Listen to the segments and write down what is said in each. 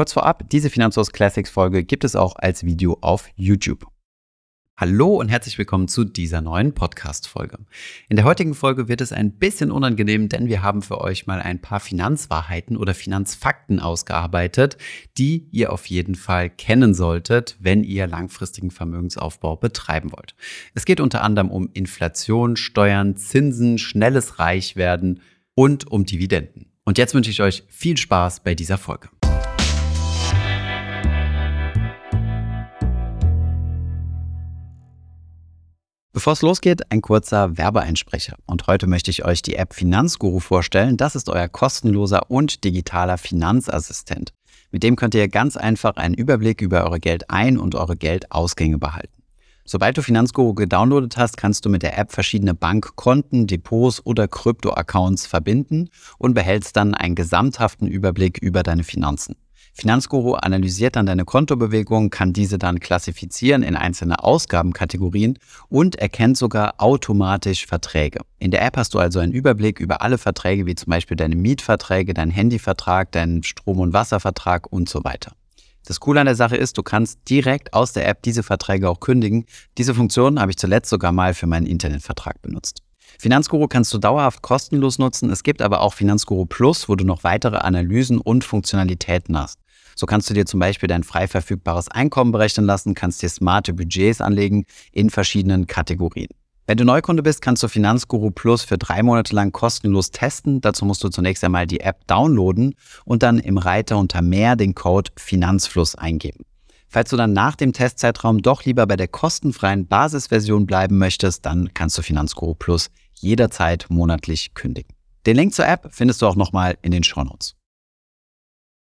Kurz vorab, diese Finanzhaus Classics Folge gibt es auch als Video auf YouTube. Hallo und herzlich willkommen zu dieser neuen Podcast-Folge. In der heutigen Folge wird es ein bisschen unangenehm, denn wir haben für euch mal ein paar Finanzwahrheiten oder Finanzfakten ausgearbeitet, die ihr auf jeden Fall kennen solltet, wenn ihr langfristigen Vermögensaufbau betreiben wollt. Es geht unter anderem um Inflation, Steuern, Zinsen, schnelles Reichwerden und um Dividenden. Und jetzt wünsche ich euch viel Spaß bei dieser Folge. Bevor es losgeht, ein kurzer Werbeeinsprecher. Und heute möchte ich euch die App Finanzguru vorstellen. Das ist euer kostenloser und digitaler Finanzassistent. Mit dem könnt ihr ganz einfach einen Überblick über eure Geldein- und eure Geldausgänge behalten. Sobald du Finanzguru gedownloadet hast, kannst du mit der App verschiedene Bankkonten, Depots oder Krypto-Accounts verbinden und behältst dann einen gesamthaften Überblick über deine Finanzen. Finanzguru analysiert dann deine Kontobewegungen, kann diese dann klassifizieren in einzelne Ausgabenkategorien und erkennt sogar automatisch Verträge. In der App hast du also einen Überblick über alle Verträge, wie zum Beispiel deine Mietverträge, deinen Handyvertrag, deinen Strom- und Wasservertrag und so weiter. Das Coole an der Sache ist, du kannst direkt aus der App diese Verträge auch kündigen. Diese Funktion habe ich zuletzt sogar mal für meinen Internetvertrag benutzt. Finanzguru kannst du dauerhaft kostenlos nutzen. Es gibt aber auch Finanzguru Plus, wo du noch weitere Analysen und Funktionalitäten hast. So kannst du dir zum Beispiel dein frei verfügbares Einkommen berechnen lassen, kannst dir smarte Budgets anlegen in verschiedenen Kategorien. Wenn du Neukunde bist, kannst du Finanzguru Plus für drei Monate lang kostenlos testen. Dazu musst du zunächst einmal die App downloaden und dann im Reiter unter Mehr den Code Finanzfluss eingeben. Falls du dann nach dem Testzeitraum doch lieber bei der kostenfreien Basisversion bleiben möchtest, dann kannst du Finanzguru Plus jederzeit monatlich kündigen. Den Link zur App findest du auch nochmal in den Shownotes.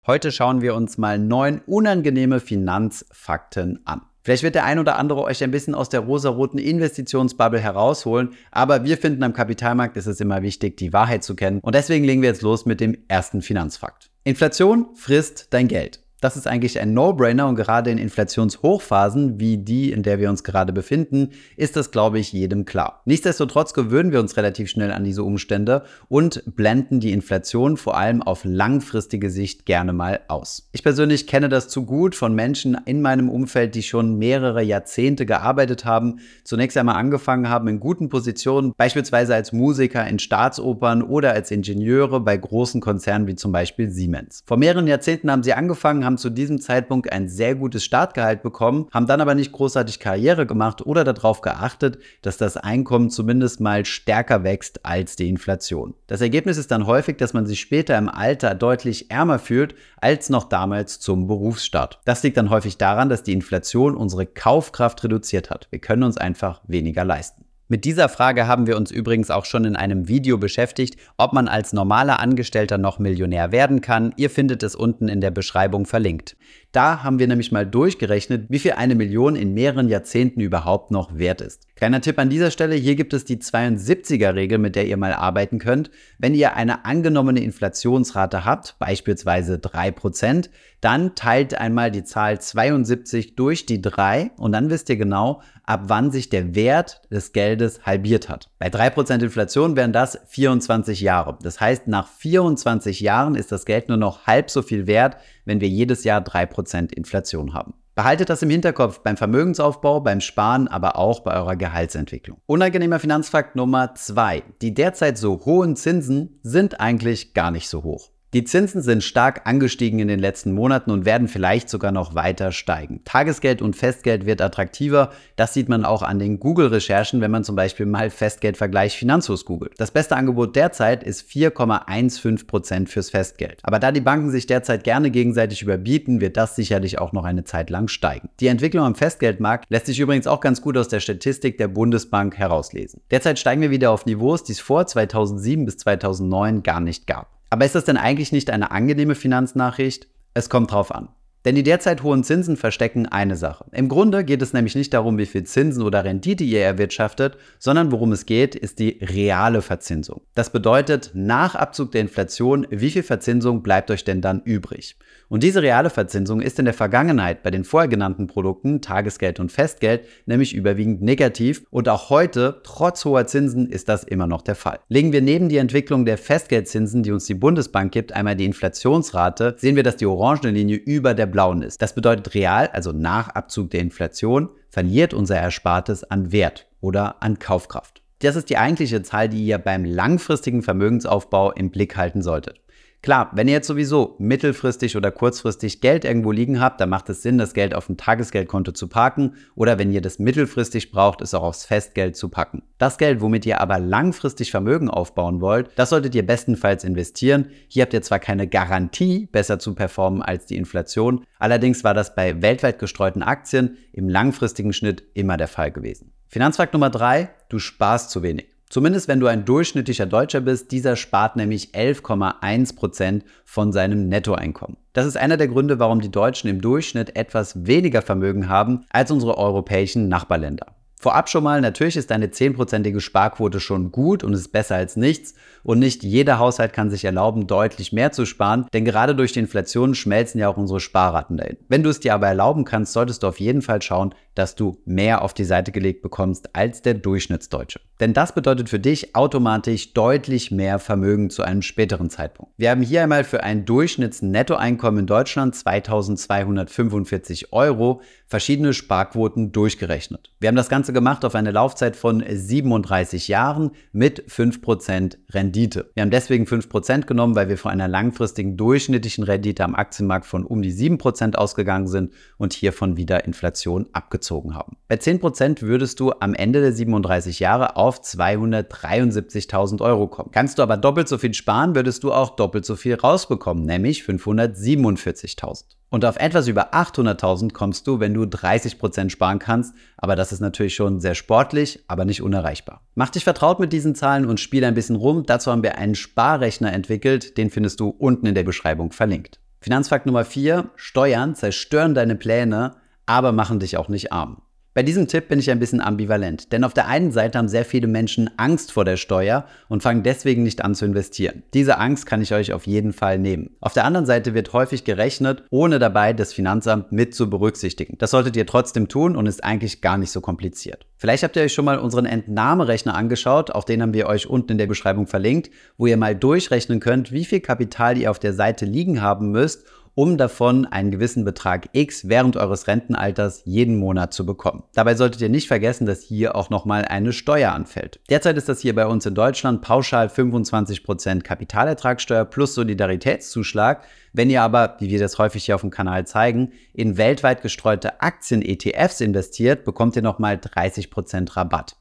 Heute schauen wir uns mal neun unangenehme Finanzfakten an. Vielleicht wird der ein oder andere euch ein bisschen aus der rosaroten Investitionsbubble herausholen, aber wir finden am Kapitalmarkt ist es immer wichtig, die Wahrheit zu kennen. Und deswegen legen wir jetzt los mit dem ersten Finanzfakt. Inflation frisst dein Geld. Das ist eigentlich ein No-Brainer und gerade in Inflationshochphasen wie die, in der wir uns gerade befinden, ist das, glaube ich, jedem klar. Nichtsdestotrotz gewöhnen wir uns relativ schnell an diese Umstände und blenden die Inflation vor allem auf langfristige Sicht gerne mal aus. Ich persönlich kenne das zu gut von Menschen in meinem Umfeld, die schon mehrere Jahrzehnte gearbeitet haben, zunächst einmal angefangen haben in guten Positionen, beispielsweise als Musiker in Staatsopern oder als Ingenieure bei großen Konzernen wie zum Beispiel Siemens. Vor mehreren Jahrzehnten haben sie angefangen, haben zu diesem Zeitpunkt ein sehr gutes Startgehalt bekommen, haben dann aber nicht großartig Karriere gemacht oder darauf geachtet, dass das Einkommen zumindest mal stärker wächst als die Inflation. Das Ergebnis ist dann häufig, dass man sich später im Alter deutlich ärmer fühlt als noch damals zum Berufsstart. Das liegt dann häufig daran, dass die Inflation unsere Kaufkraft reduziert hat. Wir können uns einfach weniger leisten. Mit dieser Frage haben wir uns übrigens auch schon in einem Video beschäftigt, ob man als normaler Angestellter noch Millionär werden kann. Ihr findet es unten in der Beschreibung verlinkt. Da haben wir nämlich mal durchgerechnet, wie viel eine Million in mehreren Jahrzehnten überhaupt noch wert ist. Kleiner Tipp an dieser Stelle, hier gibt es die 72er-Regel, mit der ihr mal arbeiten könnt. Wenn ihr eine angenommene Inflationsrate habt, beispielsweise 3%, dann teilt einmal die Zahl 72 durch die 3 und dann wisst ihr genau, ab wann sich der Wert des Geldes halbiert hat. Bei 3% Inflation wären das 24 Jahre. Das heißt, nach 24 Jahren ist das Geld nur noch halb so viel wert, wenn wir jedes Jahr 3% Inflation haben. Behaltet das im Hinterkopf beim Vermögensaufbau, beim Sparen, aber auch bei eurer Gehaltsentwicklung. Unangenehmer Finanzfakt Nummer 2. Die derzeit so hohen Zinsen sind eigentlich gar nicht so hoch. Die Zinsen sind stark angestiegen in den letzten Monaten und werden vielleicht sogar noch weiter steigen. Tagesgeld und Festgeld wird attraktiver. Das sieht man auch an den Google-Recherchen, wenn man zum Beispiel mal Festgeldvergleich Finanzhus googelt. Das beste Angebot derzeit ist 4,15% fürs Festgeld. Aber da die Banken sich derzeit gerne gegenseitig überbieten, wird das sicherlich auch noch eine Zeit lang steigen. Die Entwicklung am Festgeldmarkt lässt sich übrigens auch ganz gut aus der Statistik der Bundesbank herauslesen. Derzeit steigen wir wieder auf Niveaus, die es vor 2007 bis 2009 gar nicht gab. Aber ist das denn eigentlich nicht eine angenehme Finanznachricht? Es kommt drauf an. Denn die derzeit hohen Zinsen verstecken eine Sache. Im Grunde geht es nämlich nicht darum, wie viel Zinsen oder Rendite ihr erwirtschaftet, sondern worum es geht, ist die reale Verzinsung. Das bedeutet, nach Abzug der Inflation, wie viel Verzinsung bleibt euch denn dann übrig? Und diese reale Verzinsung ist in der Vergangenheit bei den vorher genannten Produkten, Tagesgeld und Festgeld, nämlich überwiegend negativ und auch heute, trotz hoher Zinsen, ist das immer noch der Fall. Legen wir neben die Entwicklung der Festgeldzinsen, die uns die Bundesbank gibt, einmal die Inflationsrate, sehen wir, dass die orangene Linie über der blauen ist. Das bedeutet real, also nach Abzug der Inflation, verliert unser Erspartes an Wert oder an Kaufkraft. Das ist die eigentliche Zahl, die ihr beim langfristigen Vermögensaufbau im Blick halten solltet. Klar, wenn ihr jetzt sowieso mittelfristig oder kurzfristig Geld irgendwo liegen habt, dann macht es Sinn, das Geld auf ein Tagesgeldkonto zu parken oder wenn ihr das mittelfristig braucht, es auch aufs Festgeld zu packen. Das Geld, womit ihr aber langfristig Vermögen aufbauen wollt, das solltet ihr bestenfalls investieren. Hier habt ihr zwar keine Garantie, besser zu performen als die Inflation, allerdings war das bei weltweit gestreuten Aktien im langfristigen Schnitt immer der Fall gewesen. Finanzfakt Nummer drei: Du sparst zu wenig. Zumindest wenn du ein durchschnittlicher Deutscher bist, dieser spart nämlich 11,1 Prozent von seinem Nettoeinkommen. Das ist einer der Gründe, warum die Deutschen im Durchschnitt etwas weniger Vermögen haben als unsere europäischen Nachbarländer. Vorab schon mal, natürlich ist eine 10%ige Sparquote schon gut und ist besser als nichts. Und nicht jeder Haushalt kann sich erlauben, deutlich mehr zu sparen, denn gerade durch die Inflation schmelzen ja auch unsere Sparraten dahin. Wenn du es dir aber erlauben kannst, solltest du auf jeden Fall schauen, dass du mehr auf die Seite gelegt bekommst als der Durchschnittsdeutsche. Denn das bedeutet für dich automatisch deutlich mehr Vermögen zu einem späteren Zeitpunkt. Wir haben hier einmal für ein Durchschnittsnettoeinkommen in Deutschland 2245 Euro verschiedene Sparquoten durchgerechnet. Wir haben das Ganze gemacht auf eine Laufzeit von 37 Jahren mit 5% Rendite. Wir haben deswegen 5% genommen, weil wir von einer langfristigen durchschnittlichen Rendite am Aktienmarkt von um die 7% ausgegangen sind und hiervon wieder Inflation abgezogen abgezogen haben. Bei 10% würdest du am Ende der 37 Jahre auf 273.000 Euro kommen. Kannst du aber doppelt so viel sparen, würdest du auch doppelt so viel rausbekommen, nämlich 547.000. Und auf etwas über 800.000 kommst du, wenn du 30% sparen kannst. Aber das ist natürlich schon sehr sportlich, aber nicht unerreichbar. Mach dich vertraut mit diesen Zahlen und spiel ein bisschen rum. Dazu haben wir einen Sparrechner entwickelt. Den findest du unten in der Beschreibung verlinkt. Finanzfakt Nummer 4. Steuern zerstören deine Pläne aber machen dich auch nicht arm. Bei diesem Tipp bin ich ein bisschen ambivalent, denn auf der einen Seite haben sehr viele Menschen Angst vor der Steuer und fangen deswegen nicht an zu investieren. Diese Angst kann ich euch auf jeden Fall nehmen. Auf der anderen Seite wird häufig gerechnet, ohne dabei das Finanzamt mit zu berücksichtigen. Das solltet ihr trotzdem tun und ist eigentlich gar nicht so kompliziert. Vielleicht habt ihr euch schon mal unseren Entnahmerechner angeschaut, auch den haben wir euch unten in der Beschreibung verlinkt, wo ihr mal durchrechnen könnt, wie viel Kapital ihr auf der Seite liegen haben müsst, um davon einen gewissen Betrag X während eures Rentenalters jeden Monat zu bekommen. Dabei solltet ihr nicht vergessen, dass hier auch nochmal eine Steuer anfällt. Derzeit ist das hier bei uns in Deutschland pauschal 25% Kapitalertragssteuer plus Solidaritätszuschlag. Wenn ihr aber, wie wir das häufig hier auf dem Kanal zeigen, in weltweit gestreute Aktien-ETFs investiert, bekommt ihr nochmal 30% Rabatt.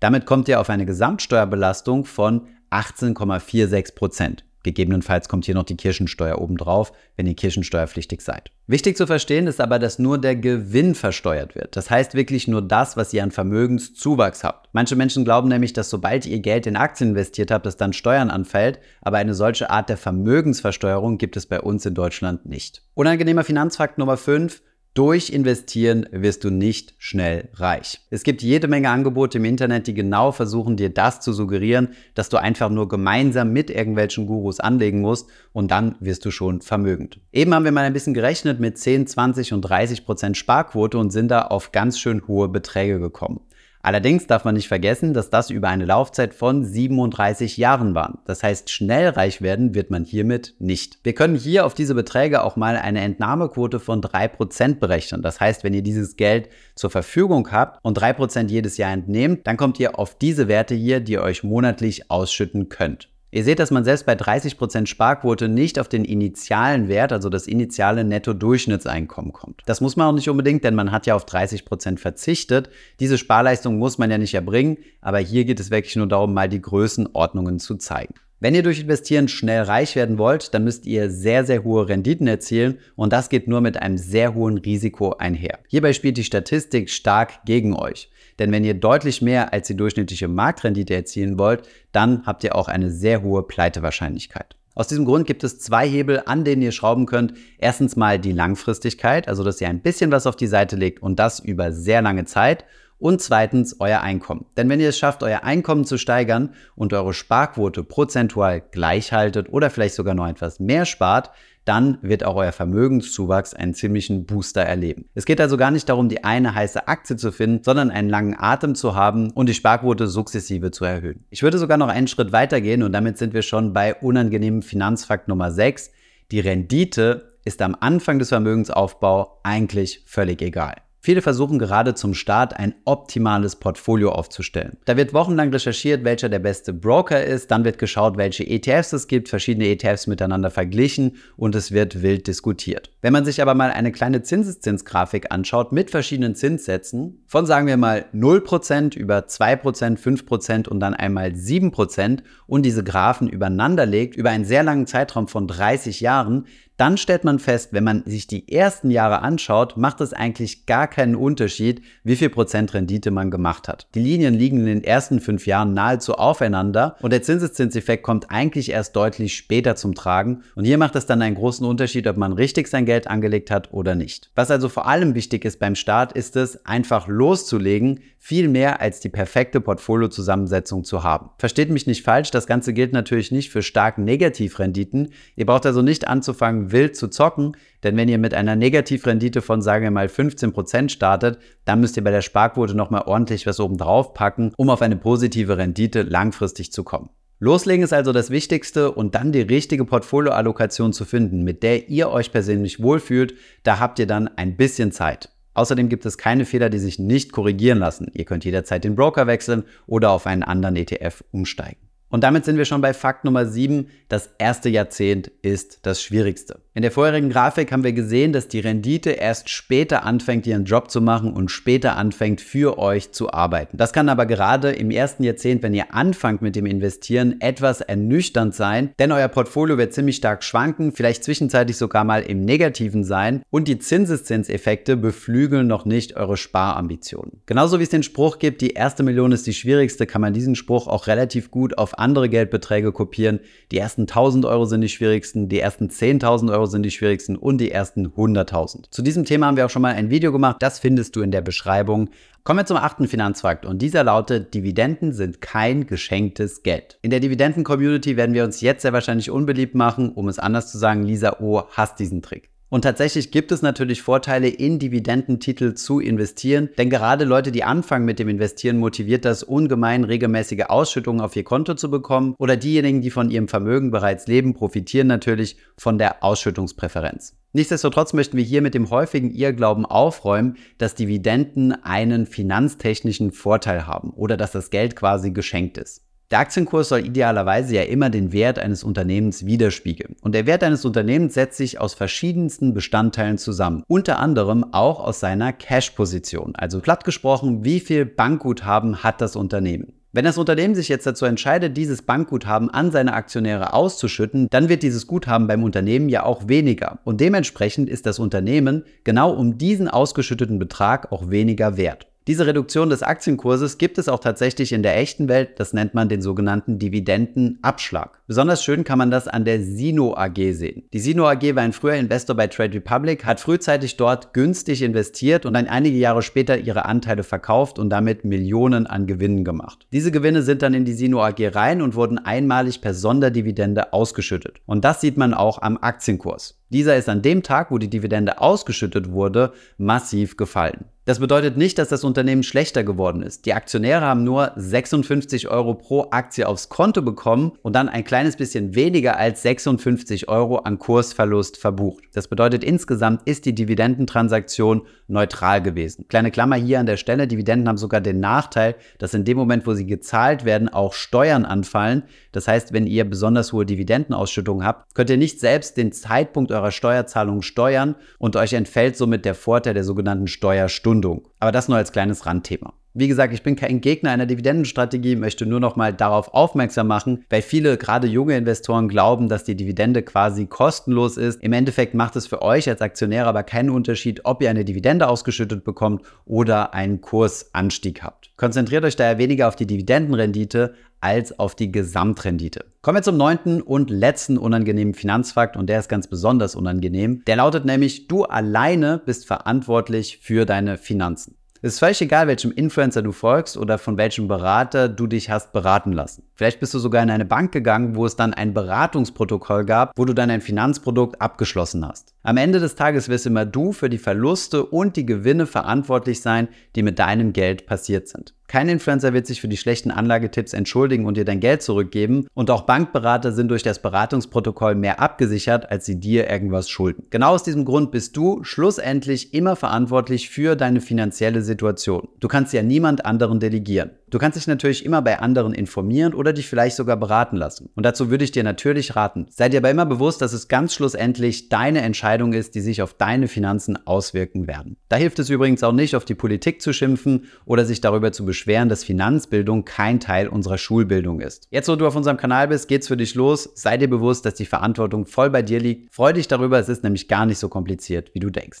Damit kommt ihr auf eine Gesamtsteuerbelastung von 18,46 Gegebenenfalls kommt hier noch die Kirchensteuer obendrauf, wenn ihr kirchensteuerpflichtig seid. Wichtig zu verstehen ist aber, dass nur der Gewinn versteuert wird. Das heißt wirklich nur das, was ihr an Vermögenszuwachs habt. Manche Menschen glauben nämlich, dass sobald ihr Geld in Aktien investiert habt, dass dann Steuern anfällt, aber eine solche Art der Vermögensversteuerung gibt es bei uns in Deutschland nicht. Unangenehmer Finanzfakt Nummer 5. Durch Investieren wirst du nicht schnell reich. Es gibt jede Menge Angebote im Internet, die genau versuchen, dir das zu suggerieren, dass du einfach nur gemeinsam mit irgendwelchen Gurus anlegen musst und dann wirst du schon vermögend. Eben haben wir mal ein bisschen gerechnet mit 10, 20 und 30 Prozent Sparquote und sind da auf ganz schön hohe Beträge gekommen. Allerdings darf man nicht vergessen, dass das über eine Laufzeit von 37 Jahren war. Das heißt, schnell reich werden wird man hiermit nicht. Wir können hier auf diese Beträge auch mal eine Entnahmequote von 3% berechnen. Das heißt, wenn ihr dieses Geld zur Verfügung habt und 3% jedes Jahr entnehmt, dann kommt ihr auf diese Werte hier, die ihr euch monatlich ausschütten könnt. Ihr seht, dass man selbst bei 30% Sparquote nicht auf den initialen Wert, also das initiale Netto-Durchschnittseinkommen kommt. Das muss man auch nicht unbedingt, denn man hat ja auf 30% verzichtet. Diese Sparleistung muss man ja nicht erbringen, aber hier geht es wirklich nur darum, mal die Größenordnungen zu zeigen. Wenn ihr durch Investieren schnell reich werden wollt, dann müsst ihr sehr, sehr hohe Renditen erzielen und das geht nur mit einem sehr hohen Risiko einher. Hierbei spielt die Statistik stark gegen euch. Denn wenn ihr deutlich mehr als die durchschnittliche Marktrendite erzielen wollt, dann habt ihr auch eine sehr hohe Pleitewahrscheinlichkeit. Aus diesem Grund gibt es zwei Hebel, an denen ihr schrauben könnt. Erstens mal die Langfristigkeit, also dass ihr ein bisschen was auf die Seite legt und das über sehr lange Zeit. Und zweitens euer Einkommen. Denn wenn ihr es schafft, euer Einkommen zu steigern und eure Sparquote prozentual gleich haltet oder vielleicht sogar noch etwas mehr spart, dann wird auch euer Vermögenszuwachs einen ziemlichen Booster erleben. Es geht also gar nicht darum, die eine heiße Aktie zu finden, sondern einen langen Atem zu haben und die Sparquote sukzessive zu erhöhen. Ich würde sogar noch einen Schritt weiter gehen und damit sind wir schon bei unangenehmem Finanzfakt Nummer 6. Die Rendite ist am Anfang des Vermögensaufbaus eigentlich völlig egal. Viele versuchen gerade zum Start ein optimales Portfolio aufzustellen. Da wird wochenlang recherchiert, welcher der beste Broker ist, dann wird geschaut, welche ETFs es gibt, verschiedene ETFs miteinander verglichen und es wird wild diskutiert. Wenn man sich aber mal eine kleine Zinseszinsgrafik anschaut mit verschiedenen Zinssätzen von sagen wir mal 0% über 2%, 5% und dann einmal 7% und diese Graphen übereinander legt über einen sehr langen Zeitraum von 30 Jahren, dann stellt man fest, wenn man sich die ersten Jahre anschaut, macht es eigentlich gar keinen Unterschied, wie viel Prozent Rendite man gemacht hat. Die Linien liegen in den ersten fünf Jahren nahezu aufeinander und der Zinseszinseffekt kommt eigentlich erst deutlich später zum Tragen. Und hier macht es dann einen großen Unterschied, ob man richtig sein Geld angelegt hat oder nicht. Was also vor allem wichtig ist beim Start, ist es, einfach loszulegen, viel mehr als die perfekte Portfoliozusammensetzung zu haben. Versteht mich nicht falsch, das Ganze gilt natürlich nicht für stark Negativrenditen. Ihr braucht also nicht anzufangen, wild zu zocken, denn wenn ihr mit einer Negativrendite von, sagen wir mal, 15% startet, dann müsst ihr bei der Sparquote nochmal ordentlich was oben drauf packen, um auf eine positive Rendite langfristig zu kommen. Loslegen ist also das Wichtigste und dann die richtige Portfolioallokation zu finden, mit der ihr euch persönlich wohlfühlt, da habt ihr dann ein bisschen Zeit. Außerdem gibt es keine Fehler, die sich nicht korrigieren lassen. Ihr könnt jederzeit den Broker wechseln oder auf einen anderen ETF umsteigen. Und damit sind wir schon bei Fakt Nummer 7. Das erste Jahrzehnt ist das schwierigste. In der vorherigen Grafik haben wir gesehen, dass die Rendite erst später anfängt, ihren Job zu machen und später anfängt, für euch zu arbeiten. Das kann aber gerade im ersten Jahrzehnt, wenn ihr anfangt mit dem Investieren, etwas ernüchternd sein, denn euer Portfolio wird ziemlich stark schwanken, vielleicht zwischenzeitlich sogar mal im Negativen sein und die Zinseszinseffekte beflügeln noch nicht eure Sparambitionen. Genauso wie es den Spruch gibt, die erste Million ist die schwierigste, kann man diesen Spruch auch relativ gut auf andere Geldbeträge kopieren. Die ersten 1000 Euro sind die schwierigsten, die ersten 10.000 Euro sind die schwierigsten und die ersten 100.000. Zu diesem Thema haben wir auch schon mal ein Video gemacht, das findest du in der Beschreibung. Kommen wir zum achten Finanzfakt und dieser lautet, Dividenden sind kein geschenktes Geld. In der Dividenden-Community werden wir uns jetzt sehr wahrscheinlich unbeliebt machen, um es anders zu sagen, Lisa O hasst diesen Trick. Und tatsächlich gibt es natürlich Vorteile, in Dividendentitel zu investieren, denn gerade Leute, die anfangen mit dem Investieren, motiviert das ungemein regelmäßige Ausschüttungen auf ihr Konto zu bekommen oder diejenigen, die von ihrem Vermögen bereits leben, profitieren natürlich von der Ausschüttungspräferenz. Nichtsdestotrotz möchten wir hier mit dem häufigen Irrglauben aufräumen, dass Dividenden einen finanztechnischen Vorteil haben oder dass das Geld quasi geschenkt ist. Der Aktienkurs soll idealerweise ja immer den Wert eines Unternehmens widerspiegeln. Und der Wert eines Unternehmens setzt sich aus verschiedensten Bestandteilen zusammen. Unter anderem auch aus seiner Cash-Position. Also platt gesprochen, wie viel Bankguthaben hat das Unternehmen? Wenn das Unternehmen sich jetzt dazu entscheidet, dieses Bankguthaben an seine Aktionäre auszuschütten, dann wird dieses Guthaben beim Unternehmen ja auch weniger. Und dementsprechend ist das Unternehmen genau um diesen ausgeschütteten Betrag auch weniger wert. Diese Reduktion des Aktienkurses gibt es auch tatsächlich in der echten Welt. Das nennt man den sogenannten Dividendenabschlag. Besonders schön kann man das an der Sino AG sehen. Die Sino AG war ein früher Investor bei Trade Republic, hat frühzeitig dort günstig investiert und dann einige Jahre später ihre Anteile verkauft und damit Millionen an Gewinnen gemacht. Diese Gewinne sind dann in die Sino AG rein und wurden einmalig per Sonderdividende ausgeschüttet. Und das sieht man auch am Aktienkurs. Dieser ist an dem Tag, wo die Dividende ausgeschüttet wurde, massiv gefallen. Das bedeutet nicht, dass das Unternehmen schlechter geworden ist. Die Aktionäre haben nur 56 Euro pro Aktie aufs Konto bekommen und dann ein kleines bisschen weniger als 56 Euro an Kursverlust verbucht. Das bedeutet insgesamt ist die Dividendentransaktion neutral gewesen. Kleine Klammer hier an der Stelle, Dividenden haben sogar den Nachteil, dass in dem Moment, wo sie gezahlt werden, auch Steuern anfallen. Das heißt, wenn ihr besonders hohe Dividendenausschüttungen habt, könnt ihr nicht selbst den Zeitpunkt eurer Steuerzahlung steuern und euch entfällt somit der Vorteil der sogenannten Steuerstundung. Stundung. Aber das nur als kleines Randthema. Wie gesagt, ich bin kein Gegner einer Dividendenstrategie, möchte nur noch mal darauf aufmerksam machen, weil viele, gerade junge Investoren, glauben, dass die Dividende quasi kostenlos ist. Im Endeffekt macht es für euch als Aktionär aber keinen Unterschied, ob ihr eine Dividende ausgeschüttet bekommt oder einen Kursanstieg habt. Konzentriert euch daher weniger auf die Dividendenrendite als auf die Gesamtrendite. Kommen wir zum neunten und letzten unangenehmen Finanzfakt und der ist ganz besonders unangenehm. Der lautet nämlich, du alleine bist verantwortlich für deine Finanzen. Es ist völlig egal, welchem Influencer du folgst oder von welchem Berater du dich hast beraten lassen. Vielleicht bist du sogar in eine Bank gegangen, wo es dann ein Beratungsprotokoll gab, wo du dann ein Finanzprodukt abgeschlossen hast. Am Ende des Tages wirst immer du für die Verluste und die Gewinne verantwortlich sein, die mit deinem Geld passiert sind. Kein Influencer wird sich für die schlechten Anlagetipps entschuldigen und dir dein Geld zurückgeben. Und auch Bankberater sind durch das Beratungsprotokoll mehr abgesichert, als sie dir irgendwas schulden. Genau aus diesem Grund bist du schlussendlich immer verantwortlich für deine finanzielle Situation. Du kannst ja niemand anderen delegieren. Du kannst dich natürlich immer bei anderen informieren oder dich vielleicht sogar beraten lassen. Und dazu würde ich dir natürlich raten. Sei dir aber immer bewusst, dass es ganz schlussendlich deine Entscheidung ist, die sich auf deine Finanzen auswirken werden. Da hilft es übrigens auch nicht, auf die Politik zu schimpfen oder sich darüber zu beschweren, dass Finanzbildung kein Teil unserer Schulbildung ist. Jetzt, wo du auf unserem Kanal bist, geht's für dich los. Sei dir bewusst, dass die Verantwortung voll bei dir liegt. Freu dich darüber, es ist nämlich gar nicht so kompliziert, wie du denkst.